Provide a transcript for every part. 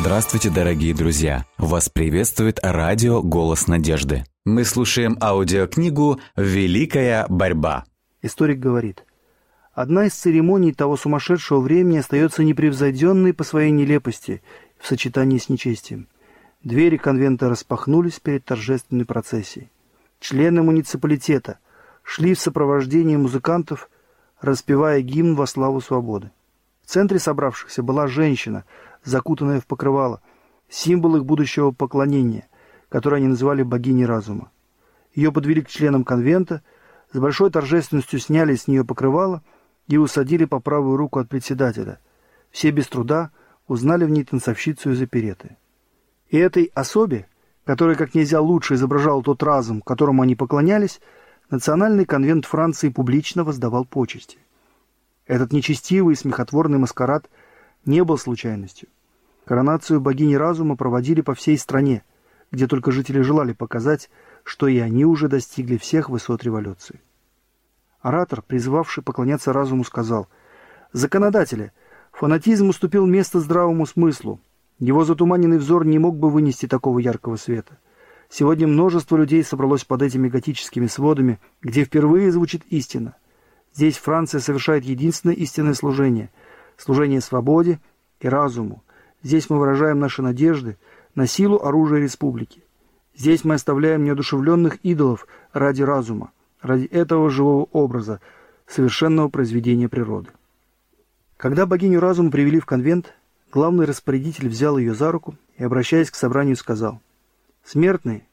Здравствуйте, дорогие друзья! Вас приветствует радио «Голос надежды». Мы слушаем аудиокнигу «Великая борьба». Историк говорит, одна из церемоний того сумасшедшего времени остается непревзойденной по своей нелепости в сочетании с нечестием. Двери конвента распахнулись перед торжественной процессией. Члены муниципалитета шли в сопровождении музыкантов, распевая гимн во славу свободы. В центре собравшихся была женщина – закутанная в покрывало, символ их будущего поклонения, которое они называли богиней разума. Ее подвели к членам конвента, с большой торжественностью сняли с нее покрывало и усадили по правую руку от председателя. Все без труда узнали в ней танцовщицу из опереты. И этой особе, которая как нельзя лучше изображала тот разум, которому они поклонялись, Национальный конвент Франции публично воздавал почести. Этот нечестивый и смехотворный маскарад – не был случайностью. Коронацию богини разума проводили по всей стране, где только жители желали показать, что и они уже достигли всех высот революции. Оратор, призывавший поклоняться разуму, сказал, «Законодатели, фанатизм уступил место здравому смыслу. Его затуманенный взор не мог бы вынести такого яркого света. Сегодня множество людей собралось под этими готическими сводами, где впервые звучит истина. Здесь Франция совершает единственное истинное служение – служение свободе и разуму. Здесь мы выражаем наши надежды на силу оружия республики. Здесь мы оставляем неодушевленных идолов ради разума, ради этого живого образа, совершенного произведения природы. Когда богиню разума привели в конвент, главный распорядитель взял ее за руку и, обращаясь к собранию, сказал, «Смертные,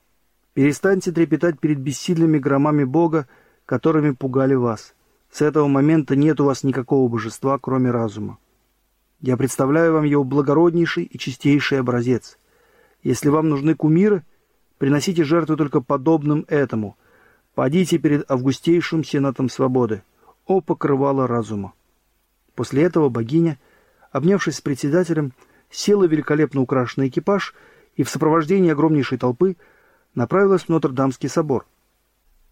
перестаньте трепетать перед бессильными громами Бога, которыми пугали вас. С этого момента нет у вас никакого божества, кроме разума. Я представляю вам его благороднейший и чистейший образец. Если вам нужны кумиры, приносите жертвы только подобным этому. Падите перед августейшим сенатом свободы. О, покрывало разума! После этого богиня, обнявшись с председателем, села в великолепно украшенный экипаж и в сопровождении огромнейшей толпы направилась в Нотр-Дамский собор,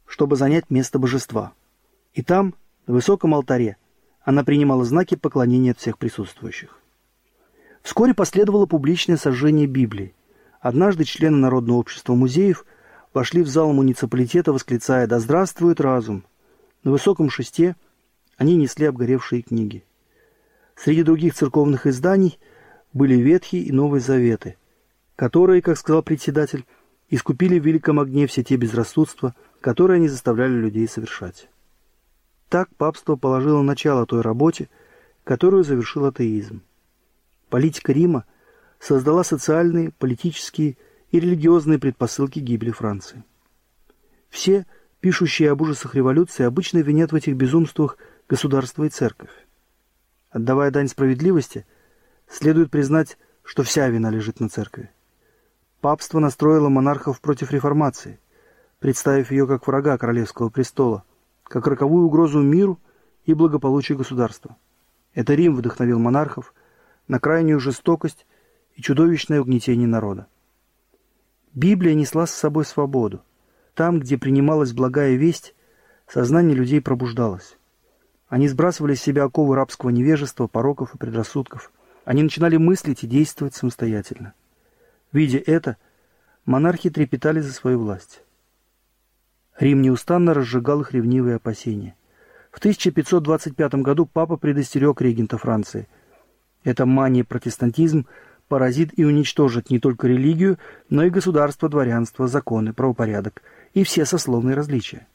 чтобы занять место божества. И там, на высоком алтаре она принимала знаки поклонения от всех присутствующих. Вскоре последовало публичное сожжение Библии. Однажды члены Народного общества музеев вошли в зал муниципалитета, восклицая «Да здравствует разум!». На высоком шесте они несли обгоревшие книги. Среди других церковных изданий были Ветхий и Новый Заветы, которые, как сказал председатель, искупили в великом огне все те безрассудства, которые они заставляли людей совершать. Так папство положило начало той работе, которую завершил атеизм. Политика Рима создала социальные, политические и религиозные предпосылки гибели Франции. Все, пишущие об ужасах революции, обычно винят в этих безумствах государство и церковь. Отдавая дань справедливости, следует признать, что вся вина лежит на церкви. Папство настроило монархов против реформации, представив ее как врага королевского престола – как роковую угрозу миру и благополучию государства. Это Рим вдохновил монархов на крайнюю жестокость и чудовищное угнетение народа. Библия несла с собой свободу. Там, где принималась благая весть, сознание людей пробуждалось. Они сбрасывали с себя оковы рабского невежества, пороков и предрассудков. Они начинали мыслить и действовать самостоятельно. Видя это, монархи трепетали за свою власть. Рим неустанно разжигал их ревнивые опасения. В 1525 году папа предостерег регента Франции. Эта мания протестантизм поразит и уничтожит не только религию, но и государство, дворянство, законы, правопорядок и все сословные различия.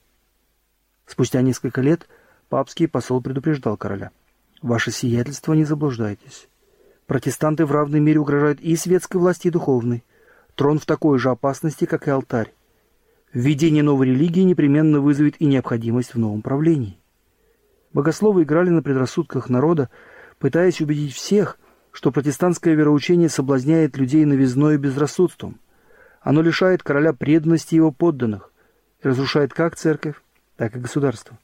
Спустя несколько лет папский посол предупреждал короля. «Ваше сиятельство, не заблуждайтесь. Протестанты в равной мере угрожают и светской власти, и духовной. Трон в такой же опасности, как и алтарь. Введение новой религии непременно вызовет и необходимость в новом правлении. Богословы играли на предрассудках народа, пытаясь убедить всех, что протестантское вероучение соблазняет людей новизной и безрассудством. Оно лишает короля преданности его подданных и разрушает как церковь, так и государство.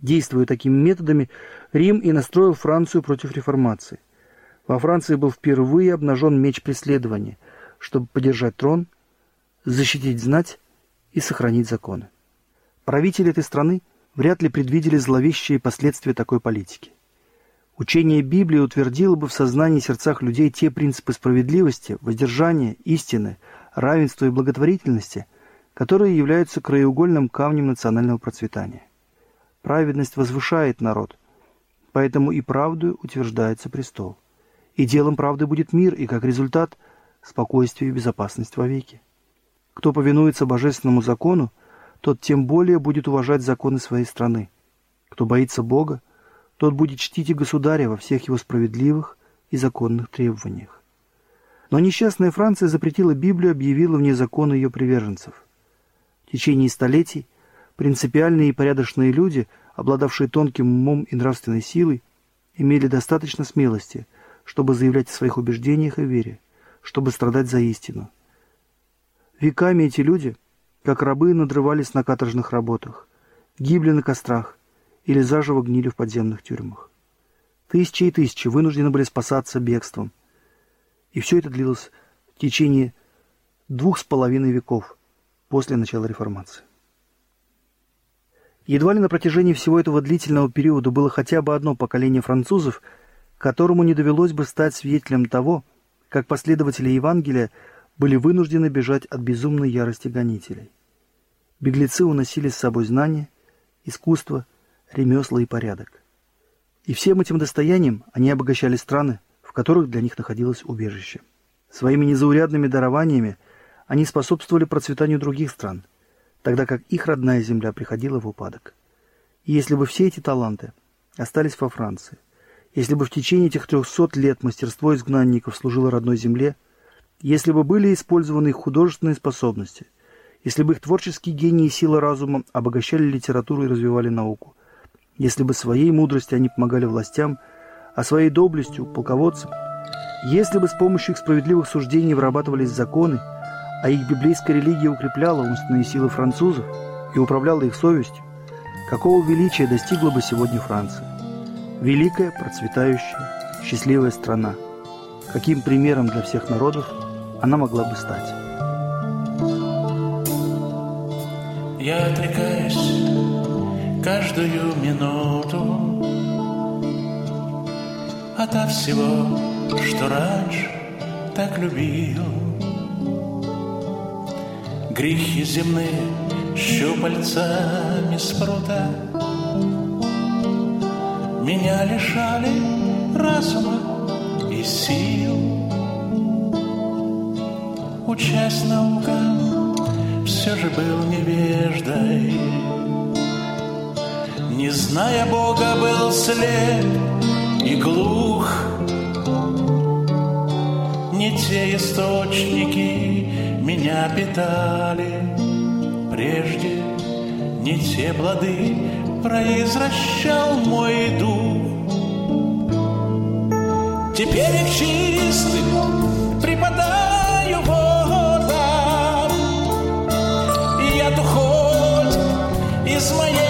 Действуя такими методами, Рим и настроил Францию против реформации. Во Франции был впервые обнажен меч преследования, чтобы поддержать трон, защитить знать и сохранить законы. Правители этой страны вряд ли предвидели зловещие последствия такой политики. Учение Библии утвердило бы в сознании и сердцах людей те принципы справедливости, воздержания, истины, равенства и благотворительности, которые являются краеугольным камнем национального процветания. Праведность возвышает народ, поэтому и правдою утверждается престол. И делом правды будет мир, и как результат – спокойствие и безопасность вовеки. Кто повинуется божественному закону, тот тем более будет уважать законы своей страны. Кто боится Бога, тот будет чтить и государя во всех его справедливых и законных требованиях. Но несчастная Франция запретила Библию, объявила вне закона ее приверженцев. В течение столетий принципиальные и порядочные люди, обладавшие тонким умом и нравственной силой, имели достаточно смелости, чтобы заявлять о своих убеждениях и вере, чтобы страдать за истину. Веками эти люди, как рабы, надрывались на каторжных работах, гибли на кострах, или заживо гнили в подземных тюрьмах. Тысячи и тысячи вынуждены были спасаться бегством. И все это длилось в течение двух с половиной веков после начала реформации. Едва ли на протяжении всего этого длительного периода было хотя бы одно поколение французов, которому не довелось бы стать свидетелем того, как последователи Евангелия были вынуждены бежать от безумной ярости гонителей. Беглецы уносили с собой знания, искусство – ремесла и порядок. И всем этим достоянием они обогащали страны, в которых для них находилось убежище. Своими незаурядными дарованиями они способствовали процветанию других стран, тогда как их родная земля приходила в упадок. И если бы все эти таланты остались во Франции, если бы в течение этих трехсот лет мастерство изгнанников служило родной земле, если бы были использованы их художественные способности, если бы их творческие гении и сила разума обогащали литературу и развивали науку, если бы своей мудростью они помогали властям, а своей доблестью – полководцам, если бы с помощью их справедливых суждений вырабатывались законы, а их библейская религия укрепляла умственные силы французов и управляла их совестью, какого величия достигла бы сегодня Франция? Великая, процветающая, счастливая страна. Каким примером для всех народов она могла бы стать? Я отрекаюсь каждую минуту Ото всего, что раньше так любил Грехи земные щупальцами спрута Меня лишали разума и сил Учась наукам, все же был невеждой не зная Бога, был слеп и глух. Не те источники меня питали прежде, не те плоды произвращал мой дух. Теперь их чистым преподаю из моей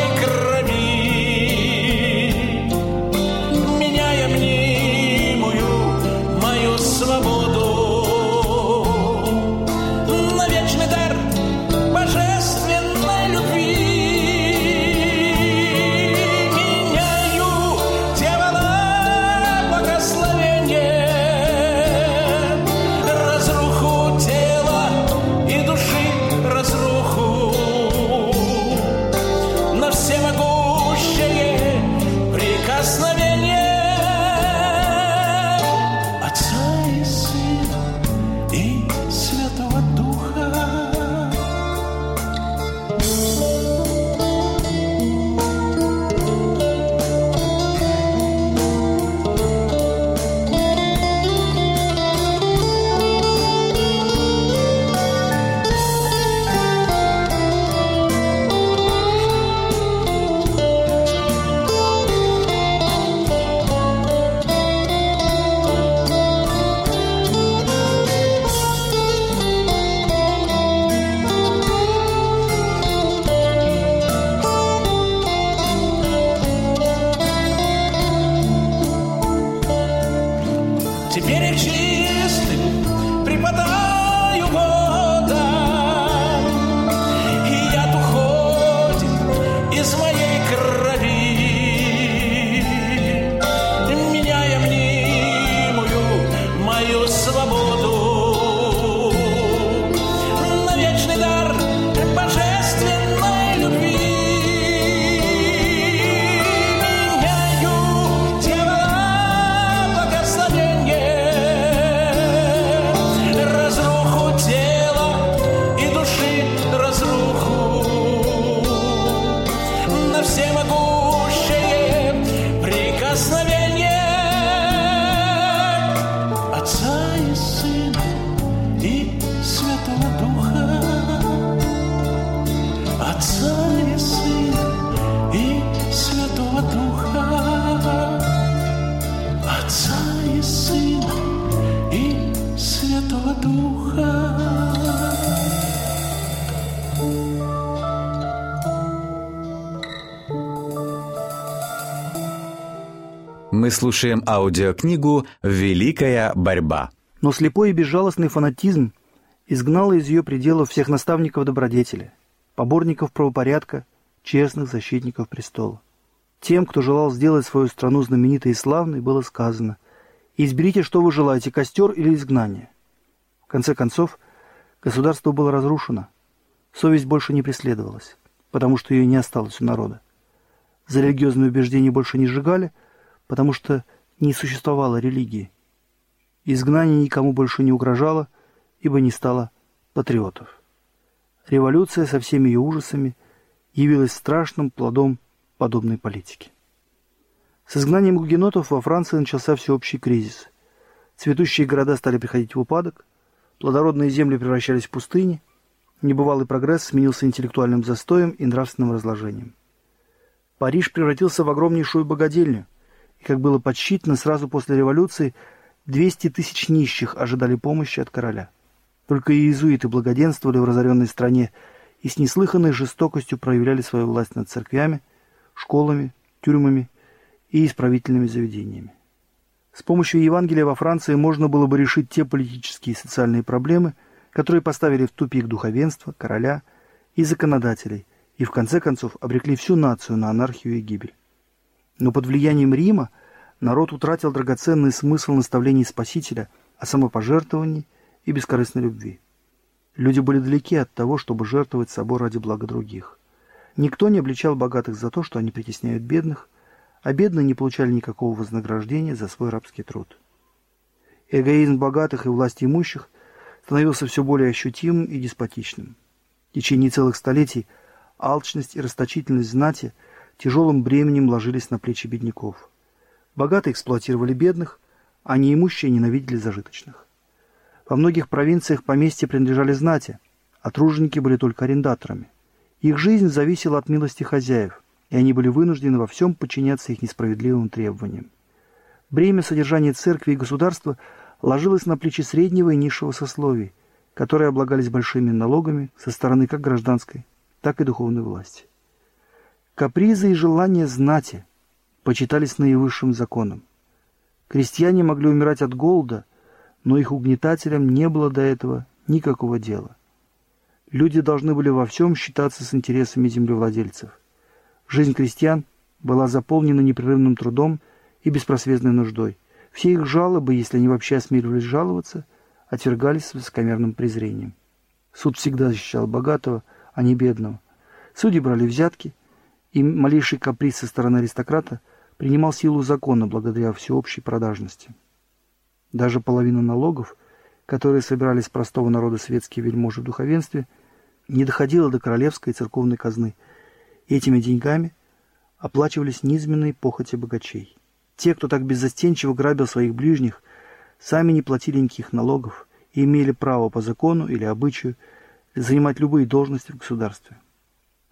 Мы слушаем аудиокнигу «Великая борьба». Но слепой и безжалостный фанатизм изгнал из ее пределов всех наставников добродетели, поборников правопорядка, честных защитников престола. Тем, кто желал сделать свою страну знаменитой и славной, было сказано «Изберите, что вы желаете, костер или изгнание». В конце концов, государство было разрушено, совесть больше не преследовалась, потому что ее не осталось у народа. За религиозные убеждения больше не сжигали – потому что не существовало религии. Изгнание никому больше не угрожало, ибо не стало патриотов. Революция со всеми ее ужасами явилась страшным плодом подобной политики. С изгнанием гугенотов во Франции начался всеобщий кризис. Цветущие города стали приходить в упадок, плодородные земли превращались в пустыни, небывалый прогресс сменился интеллектуальным застоем и нравственным разложением. Париж превратился в огромнейшую богадельню – и, как было подсчитано, сразу после революции 200 тысяч нищих ожидали помощи от короля. Только иезуиты благоденствовали в разоренной стране и с неслыханной жестокостью проявляли свою власть над церквями, школами, тюрьмами и исправительными заведениями. С помощью Евангелия во Франции можно было бы решить те политические и социальные проблемы, которые поставили в тупик духовенство, короля и законодателей, и в конце концов обрекли всю нацию на анархию и гибель. Но под влиянием Рима народ утратил драгоценный смысл наставлений Спасителя о самопожертвовании и бескорыстной любви. Люди были далеки от того, чтобы жертвовать собой ради блага других. Никто не обличал богатых за то, что они притесняют бедных, а бедные не получали никакого вознаграждения за свой рабский труд. Эгоизм богатых и власть имущих становился все более ощутимым и деспотичным. В течение целых столетий алчность и расточительность знати – тяжелым бременем ложились на плечи бедняков. Богатые эксплуатировали бедных, а неимущие ненавидели зажиточных. Во многих провинциях поместья принадлежали знати, а труженики были только арендаторами. Их жизнь зависела от милости хозяев, и они были вынуждены во всем подчиняться их несправедливым требованиям. Бремя содержания церкви и государства ложилось на плечи среднего и низшего сословий, которые облагались большими налогами со стороны как гражданской, так и духовной власти. Капризы и желания знати почитались наивысшим законом. Крестьяне могли умирать от голода, но их угнетателям не было до этого никакого дела. Люди должны были во всем считаться с интересами землевладельцев. Жизнь крестьян была заполнена непрерывным трудом и беспросветной нуждой. Все их жалобы, если они вообще осмеливались жаловаться, отвергались с высокомерным презрением. Суд всегда защищал богатого, а не бедного. Судьи брали взятки, и малейший каприз со стороны аристократа принимал силу закона благодаря всеобщей продажности. Даже половина налогов, которые собирались с простого народа светские вельможи в духовенстве, не доходила до королевской и церковной казны, и этими деньгами оплачивались низменные похоти богачей. Те, кто так беззастенчиво грабил своих ближних, сами не платили никаких налогов и имели право по закону или обычаю занимать любые должности в государстве.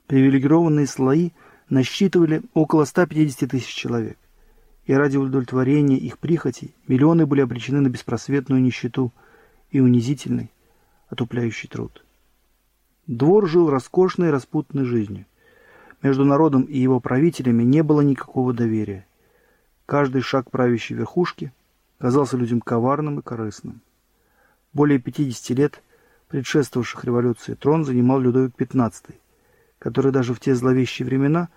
Привилегированные слои – насчитывали около 150 тысяч человек, и ради удовлетворения их прихотей миллионы были обречены на беспросветную нищету и унизительный, отупляющий труд. Двор жил роскошной распутной жизнью. Между народом и его правителями не было никакого доверия. Каждый шаг правящей верхушки казался людям коварным и корыстным. Более 50 лет предшествовавших революции трон занимал Людовик XV, который даже в те зловещие времена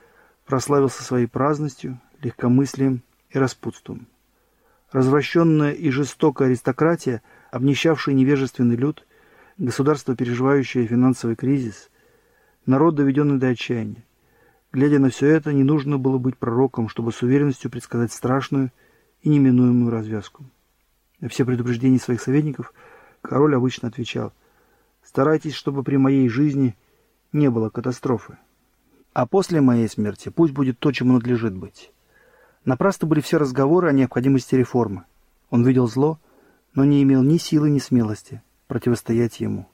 прославился своей праздностью, легкомыслием и распутством. Развращенная и жестокая аристократия, обнищавший невежественный люд, государство, переживающее финансовый кризис, народ, доведенный до отчаяния. Глядя на все это, не нужно было быть пророком, чтобы с уверенностью предсказать страшную и неминуемую развязку. На все предупреждения своих советников король обычно отвечал «Старайтесь, чтобы при моей жизни – не было катастрофы. А после моей смерти пусть будет то, чему надлежит быть. Напрасно были все разговоры о необходимости реформы. Он видел зло, но не имел ни силы, ни смелости противостоять ему.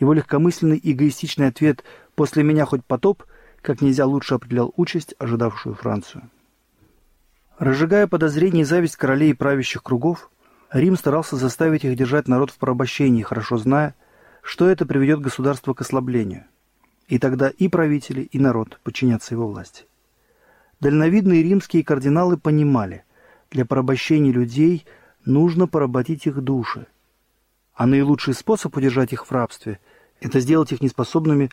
Его легкомысленный эгоистичный ответ «после меня хоть потоп» как нельзя лучше определял участь, ожидавшую Францию. Разжигая подозрения и зависть королей и правящих кругов, Рим старался заставить их держать народ в порабощении, хорошо зная, что это приведет государство к ослаблению. И тогда и правители, и народ подчинятся его власти. Дальновидные римские кардиналы понимали, для порабощения людей нужно поработить их души. А наилучший способ удержать их в рабстве – это сделать их неспособными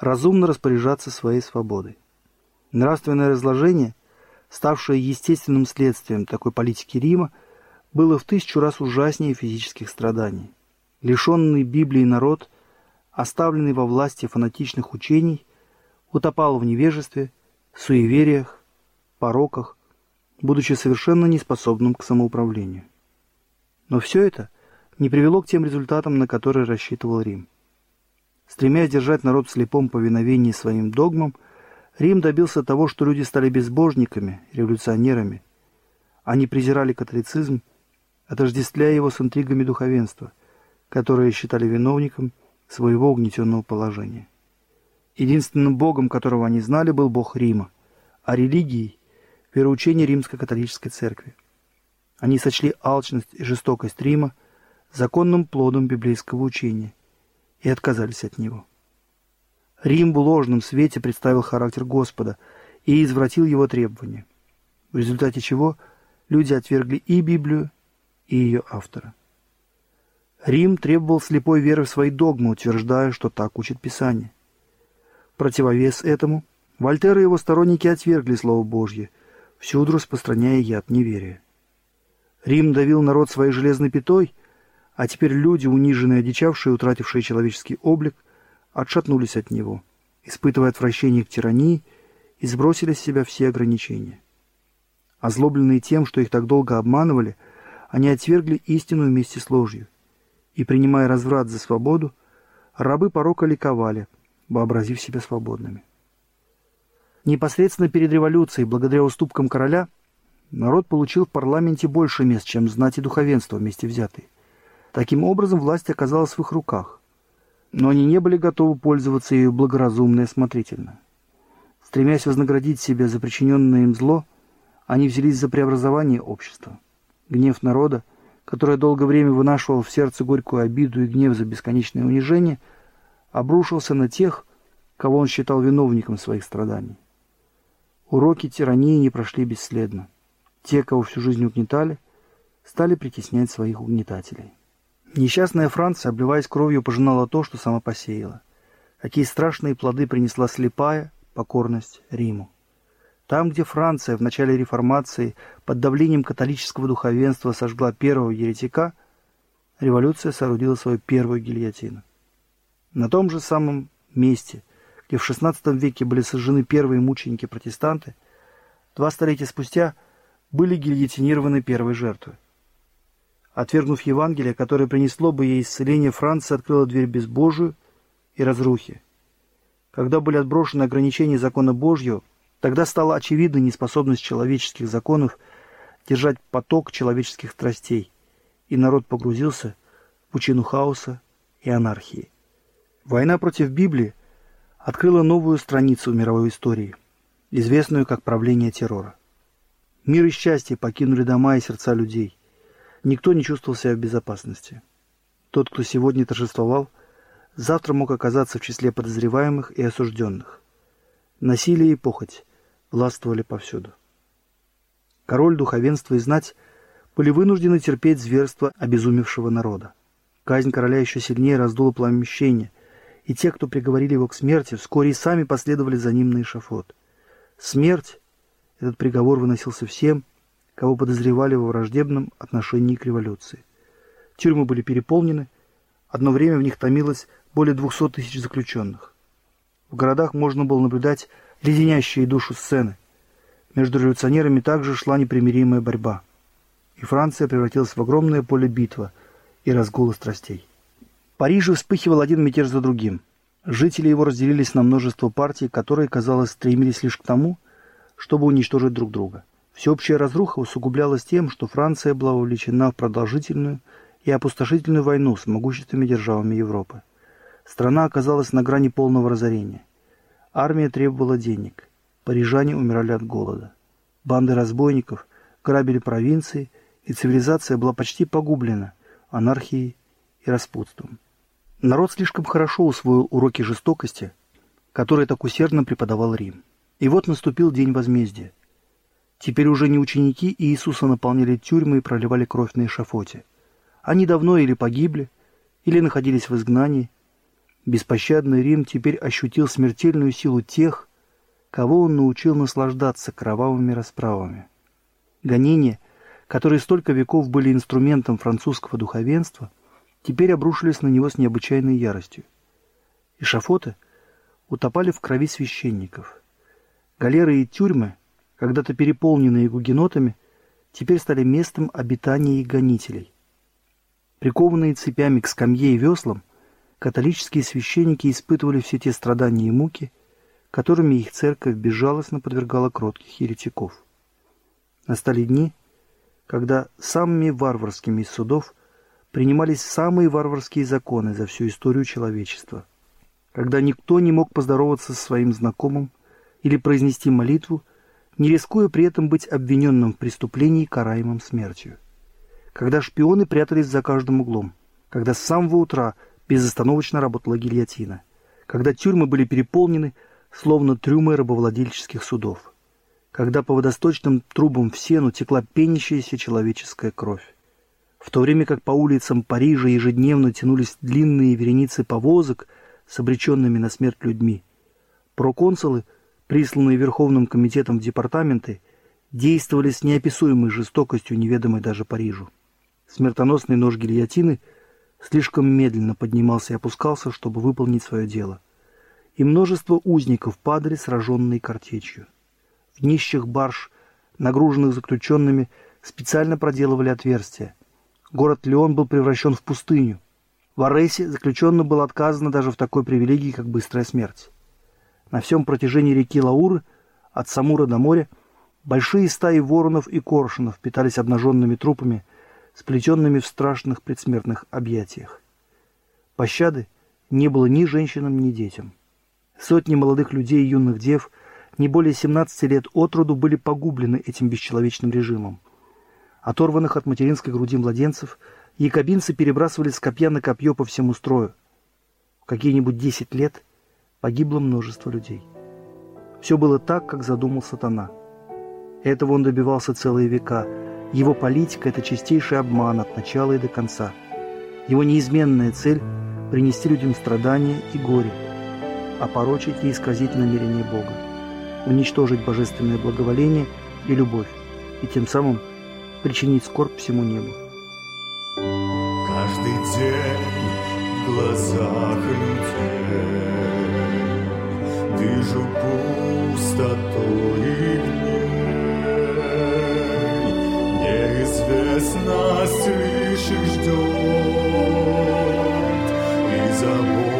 разумно распоряжаться своей свободой. Нравственное разложение, ставшее естественным следствием такой политики Рима, было в тысячу раз ужаснее физических страданий. Лишенный Библии народ, оставленный во власти фанатичных учений, утопал в невежестве, суевериях, пороках, будучи совершенно неспособным к самоуправлению. Но все это не привело к тем результатам, на которые рассчитывал Рим. Стремясь держать народ в слепом повиновении своим догмам, Рим добился того, что люди стали безбожниками, революционерами. Они презирали католицизм, отождествляя его с интригами духовенства, которое считали виновником своего угнетенного положения. Единственным богом, которого они знали, был бог Рима, а религией – вероучение римско-католической церкви. Они сочли алчность и жестокость Рима законным плодом библейского учения и отказались от него. Рим в ложном свете представил характер Господа и извратил его требования, в результате чего люди отвергли и Библию, и ее автора. Рим требовал слепой веры в свои догмы, утверждая, что так учит Писание. Противовес этому Вольтер и его сторонники отвергли Слово Божье, всюду распространяя яд неверия. Рим давил народ своей железной пятой – а теперь люди, униженные, одичавшие, утратившие человеческий облик, отшатнулись от него, испытывая отвращение к тирании, и сбросили с себя все ограничения. Озлобленные тем, что их так долго обманывали, они отвергли истину вместе с ложью. И, принимая разврат за свободу, рабы порока ликовали, вообразив себя свободными. Непосредственно перед революцией, благодаря уступкам короля, народ получил в парламенте больше мест, чем знать и духовенство вместе взятые – Таким образом, власть оказалась в их руках. Но они не были готовы пользоваться ею благоразумно и осмотрительно. Стремясь вознаградить себя за причиненное им зло, они взялись за преобразование общества. Гнев народа, который долгое время вынашивал в сердце горькую обиду и гнев за бесконечное унижение, обрушился на тех, кого он считал виновником своих страданий. Уроки тирании не прошли бесследно. Те, кого всю жизнь угнетали, стали притеснять своих угнетателей. Несчастная Франция, обливаясь кровью, пожинала то, что сама посеяла. Какие страшные плоды принесла слепая покорность Риму. Там, где Франция в начале реформации под давлением католического духовенства сожгла первого еретика, революция соорудила свою первую гильотину. На том же самом месте, где в XVI веке были сожжены первые мученики-протестанты, два столетия спустя были гильотинированы первые жертвы. Отвергнув Евангелие, которое принесло бы ей исцеление, Франция открыла дверь безбожию и разрухи. Когда были отброшены ограничения закона Божьего, тогда стала очевидна неспособность человеческих законов держать поток человеческих страстей, и народ погрузился в пучину хаоса и анархии. Война против Библии открыла новую страницу в мировой истории, известную как правление террора. Мир и счастье покинули дома и сердца людей. Никто не чувствовал себя в безопасности. Тот, кто сегодня торжествовал, завтра мог оказаться в числе подозреваемых и осужденных. Насилие и похоть властвовали повсюду. Король, духовенство и знать были вынуждены терпеть зверство обезумевшего народа. Казнь короля еще сильнее раздула пламя и те, кто приговорили его к смерти, вскоре и сами последовали за ним на эшафот. Смерть, этот приговор выносился всем, кого подозревали во враждебном отношении к революции. Тюрьмы были переполнены, одно время в них томилось более 200 тысяч заключенных. В городах можно было наблюдать леденящие душу сцены. Между революционерами также шла непримиримая борьба. И Франция превратилась в огромное поле битва и разгула страстей. В Париже вспыхивал один мятеж за другим. Жители его разделились на множество партий, которые, казалось, стремились лишь к тому, чтобы уничтожить друг друга. Всеобщая разруха усугублялась тем, что Франция была увлечена в продолжительную и опустошительную войну с могущественными державами Европы. Страна оказалась на грани полного разорения. Армия требовала денег. Парижане умирали от голода. Банды разбойников грабили провинции, и цивилизация была почти погублена анархией и распутством. Народ слишком хорошо усвоил уроки жестокости, которые так усердно преподавал Рим. И вот наступил день возмездия. Теперь уже не ученики Иисуса наполняли тюрьмы и проливали кровь на эшафоте. Они давно или погибли, или находились в изгнании. Беспощадный Рим теперь ощутил смертельную силу тех, кого он научил наслаждаться кровавыми расправами. Гонения, которые столько веков были инструментом французского духовенства, теперь обрушились на него с необычайной яростью. Эшафоты утопали в крови священников. Галеры и тюрьмы когда-то переполненные гугенотами, теперь стали местом обитания их гонителей. Прикованные цепями к скамье и веслам, католические священники испытывали все те страдания и муки, которыми их церковь безжалостно подвергала кротких еретиков. Настали дни, когда самыми варварскими из судов принимались самые варварские законы за всю историю человечества, когда никто не мог поздороваться со своим знакомым или произнести молитву не рискуя при этом быть обвиненным в преступлении, караемым смертью. Когда шпионы прятались за каждым углом, когда с самого утра безостановочно работала гильотина, когда тюрьмы были переполнены, словно трюмы рабовладельческих судов, когда по водосточным трубам в сену текла пенящаяся человеческая кровь, в то время как по улицам Парижа ежедневно тянулись длинные вереницы повозок с обреченными на смерть людьми, проконсулы – присланные Верховным комитетом в департаменты, действовали с неописуемой жестокостью, неведомой даже Парижу. Смертоносный нож гильотины слишком медленно поднимался и опускался, чтобы выполнить свое дело. И множество узников падали, сраженные картечью. В нищих барж, нагруженных заключенными, специально проделывали отверстия. Город Леон был превращен в пустыню. В Аресе заключенным было отказано даже в такой привилегии, как быстрая смерть. На всем протяжении реки Лауры, от Самура до моря, большие стаи воронов и коршунов питались обнаженными трупами, сплетенными в страшных предсмертных объятиях. Пощады не было ни женщинам, ни детям. Сотни молодых людей и юных дев, не более 17 лет от роду, были погублены этим бесчеловечным режимом. Оторванных от материнской груди младенцев, якобинцы перебрасывали с копья на копье по всему строю. В какие-нибудь 10 лет – погибло множество людей. Все было так, как задумал сатана. Этого он добивался целые века. Его политика – это чистейший обман от начала и до конца. Его неизменная цель – принести людям страдания и горе, опорочить и исказить намерение Бога, уничтожить божественное благоволение и любовь, и тем самым причинить скорбь всему небу. Каждый день в глазах людей вижу пустоту и гнев. Неизвестно, их ждет и заботы